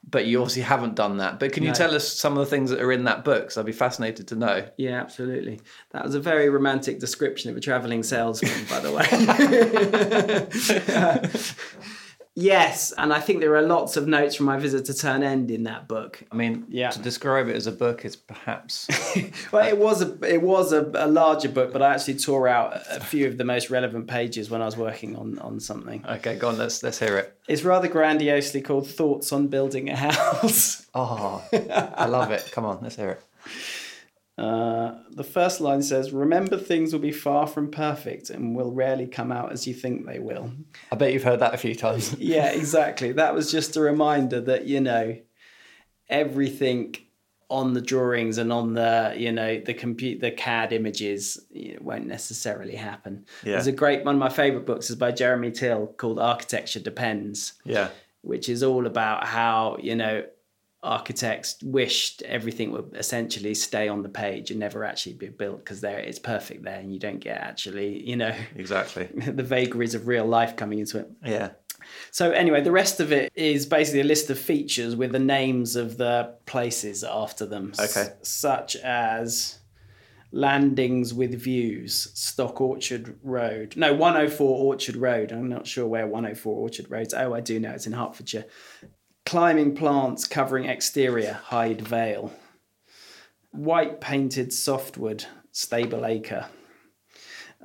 but you obviously haven't done that but can you No. tell us some of the things that are in that book 'Cause I'd be fascinated to know Yeah, absolutely. That was a very romantic description of a travelling salesman, by the way. yes, and I think there are lots of notes from my visit to Turn End in that book. I mean Yeah. to describe it as a book is perhaps Well, it was a it was a, a larger book, but I actually tore out a few of the most relevant pages when I was working on on something. okay go on let's let's hear it It's rather grandiosely called "Thoughts on Building a House." oh I love it come on let's hear it Uh, the first line says, Remember, things will be far from perfect and will rarely come out as you think they will. I bet you've heard that a few times Yeah, exactly. That was just a reminder that, you know, everything on the drawings and on the, you know, the compute, the CAD images won't necessarily happen. Yeah. There's a great, one of my favorite books is by Jeremy Till called Architecture Depends yeah which is all about how you know architects wished everything would essentially stay on the page and never actually be built because there it's perfect there and you don't get actually you know exactly. the vagaries of real life coming into it. Yeah. So anyway the rest of it is basically a list of features with the names of the places after them. S- Okay. such as landings with views stock orchard road. No 104 orchard road. I'm not sure where 104 orchard road is oh i do know it's in hertfordshire climbing plants covering exterior hyde vale white painted softwood stable acre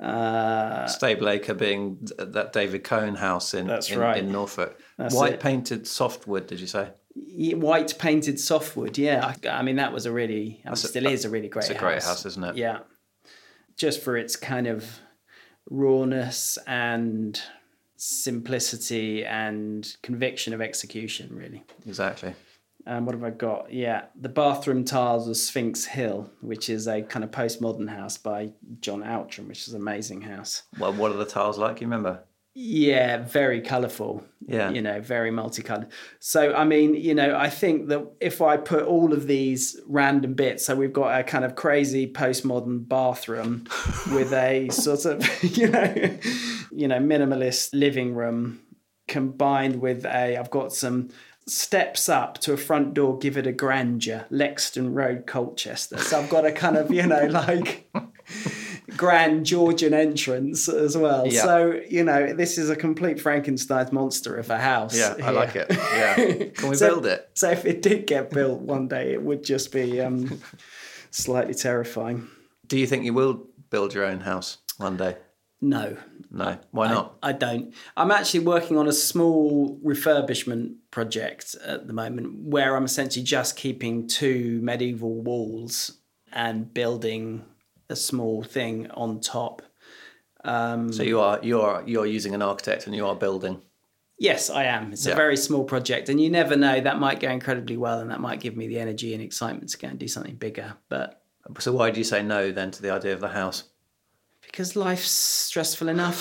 uh, Stable Acre being that David Kohn house in That's in, right. in Norfolk. That's White it. painted softwood, did you say? White painted softwood. Yeah, I, I mean that was a really, and a- still is a really great. It's a great house, isn't it? Yeah, just for its kind of rawness and simplicity and conviction of execution, really. Exactly. Um, what have I got? Yeah, the bathroom tiles of Sphinx Hill, which is a kind of postmodern house by John Outram, which is an amazing house. Well, what are the tiles like? You remember? Yeah, very colourful. Yeah. You know, very multicolored. So, I mean, you know, I think that if I put all of these random bits, so we've got a kind of crazy postmodern bathroom with a sort of, you know, you know, minimalist living room combined with a, I've got some steps up to a front door, give it a grandeur, Lexden Road, Colchester. So I've got a kind of, you know, like grand Georgian entrance as well. Yeah. So, you know, this is a complete Frankenstein's monster of a house. Yeah, I like it. Yeah. Can we So- build it? So if it did get built one day, it would just be um, slightly terrifying. Do you think you will build your own house one day? No, No. Why not? I don't. I'm actually working on a small refurbishment project at the moment where I'm essentially just keeping two medieval walls and building a small thing on top. Um, So you are you are you're using an architect and you are building. Yes, I am. It's Yeah. a very small project, and you never know. That might go incredibly well, and that might give me the energy and excitement to go and do something bigger. But So why do you say no then to the idea of the house? because life's stressful enough,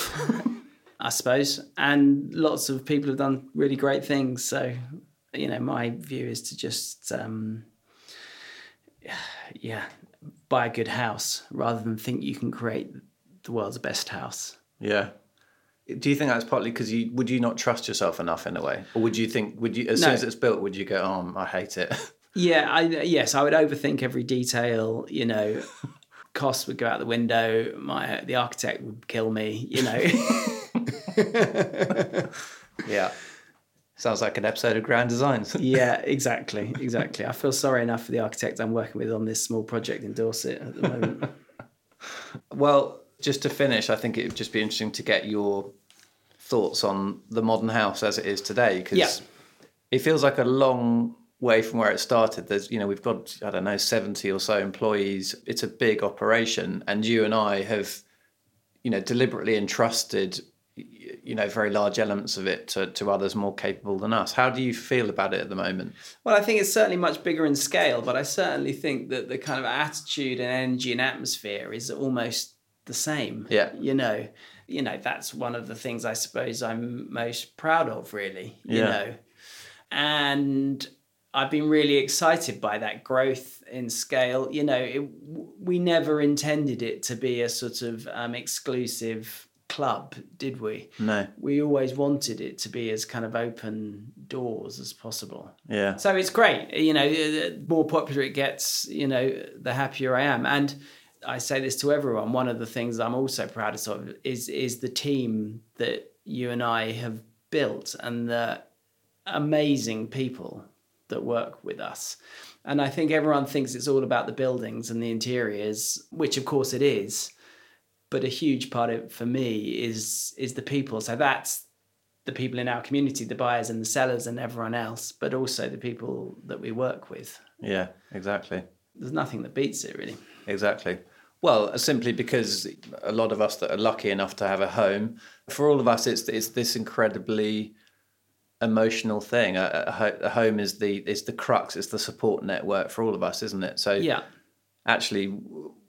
I suppose, and lots of people have done really great things. So, you know, my view is to just, um, yeah, buy a good house rather than think you can create the world's best house. Yeah. Do you think that's partly because you would you not trust yourself enough in a way, or would you think would you as soon as it's built would you go oh I hate it? Yeah, I yes, I would overthink every detail. You know, costs would go out the window. My the architect would kill me. You know, yeah. Sounds like an episode of Grand Designs. yeah, exactly, exactly. I feel sorry enough for the architect I'm working with on this small project in Dorset at the moment. Well, just to finish, I think it would just be interesting to get your thoughts on the modern house as it is today, because Yeah. it feels like a long way from where it started. There's, you know, we've got I don't know seventy or so employees. It's a big operation, and you and I have, you know, deliberately entrusted, you know, very large elements of it to, to others more capable than us. How do you feel about it at the moment? Well, I think it's certainly much bigger in scale, but I certainly think that the kind of attitude and energy and atmosphere is almost the same. Yeah. You know, you know, that's one of the things I suppose I'm most proud of, really. You Yeah. know. And I've been really excited by that growth in scale. You know, it, we never intended it to be a sort of um, exclusive club, did we? No. We always wanted it to be as kind of open doors as possible. Yeah. So it's great. You know, the more popular it gets, you know, the happier I am. And I say this to everyone. One of the things I'm also proudest of is is the team that you and I have built and the amazing people that work with us. And I think everyone thinks it's all about the buildings and the interiors, which of course it is. But a huge part of for me is is the people. So that's the people in our community, the buyers and the sellers and everyone else, but also the people that we work with. Yeah. Exactly. There's nothing that beats it really. Exactly. Well, simply because a lot of us that are lucky enough to have a home, for all of us, it's it's this incredibly emotional thing. A, a, home is the is the crux. It's the support network for all of us, isn't it? So Yeah. actually,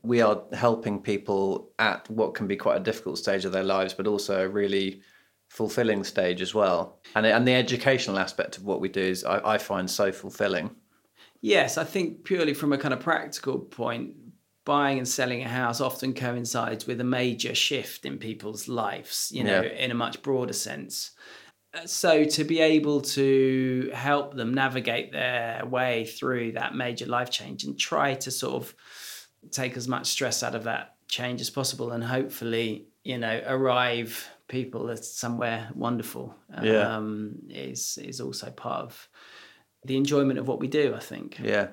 we are helping people at what can be quite a difficult stage of their lives, but also a really fulfilling stage as well. And and the educational aspect of what we do is I, I find so fulfilling. Yes, I think purely from a kind of practical point, buying and selling a house often coincides with a major shift in people's lives, you know, Yeah. in a much broader sense. So to be able to help them navigate their way through that major life change and try to sort of take as much stress out of that change as possible and hopefully, you know, arrive people at somewhere wonderful Yeah. um, is is also part of the enjoyment of what we do, I think. Yeah.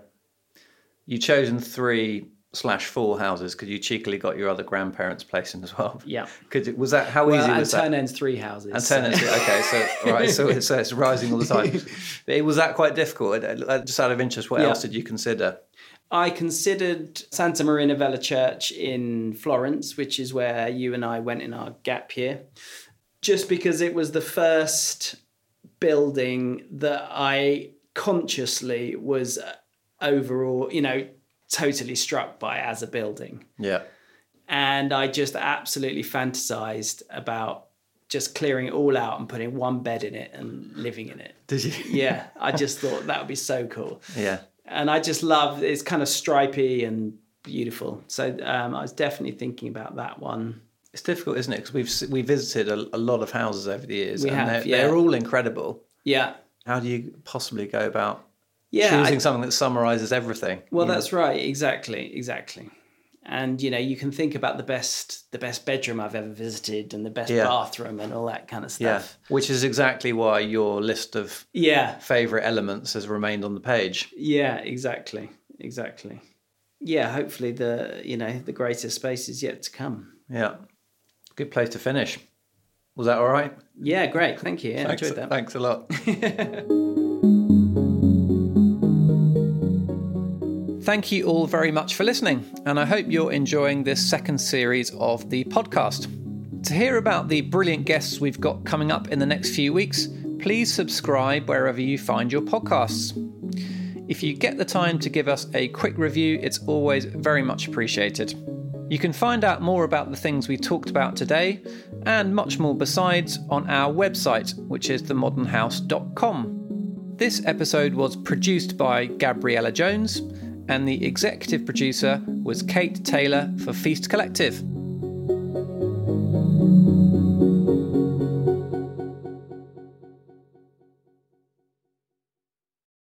You chosen three slash four houses because you cheekily got your other grandparents' place in as well. Yeah. Could it, was that how Well, easy was that? turn ends three houses. And so- turn it. Okay, so all right, so it's, so it's rising all the time. It was that quite difficult. Just out of interest, what Yeah. else did you consider? I considered Santa Maria Novella Church in Florence, which is where you and I went in our gap year, just because it was the first building that I consciously was uh, overall, you know, totally struck by as a building. Yeah, And I just absolutely fantasized about just clearing it all out and putting one bed in it and living in it. did you? Yeah, I just thought that would be so cool. Yeah, and I just love it's kind of stripy and beautiful. So um, I was definitely thinking about that one. it's difficult, isn't it? Because we've we visited a, a lot of houses over the years, We and have, they're, yeah. they're all incredible. Yeah, How do you possibly go about yeah. I- choosing something that summarizes everything? well, You know? that's right. Exactly, exactly. And you know, you can think about the best the best bedroom I've ever visited and the best Yeah. bathroom and all that kind of stuff yeah, which is exactly why your list of Yeah, favorite elements has remained on the page. yeah, exactly, exactly. Yeah, hopefully the you know the greater space is yet to come. Yeah, good place to finish. Was that all right? Yeah, great. Thank you. Yeah, Thanks, enjoyed that. thanks a lot. Thank you all very much for listening, and I hope you're enjoying this second series of the podcast. To hear about the brilliant guests we've got coming up in the next few weeks, please subscribe wherever you find your podcasts. If you get the time to give us a quick review, it's always very much appreciated. You can find out more about the things we talked about today and much more besides on our website, which is themodernhouse.com. This episode was produced by Gabriella Jones, and the executive producer was Kate Taylor for Feast Collective.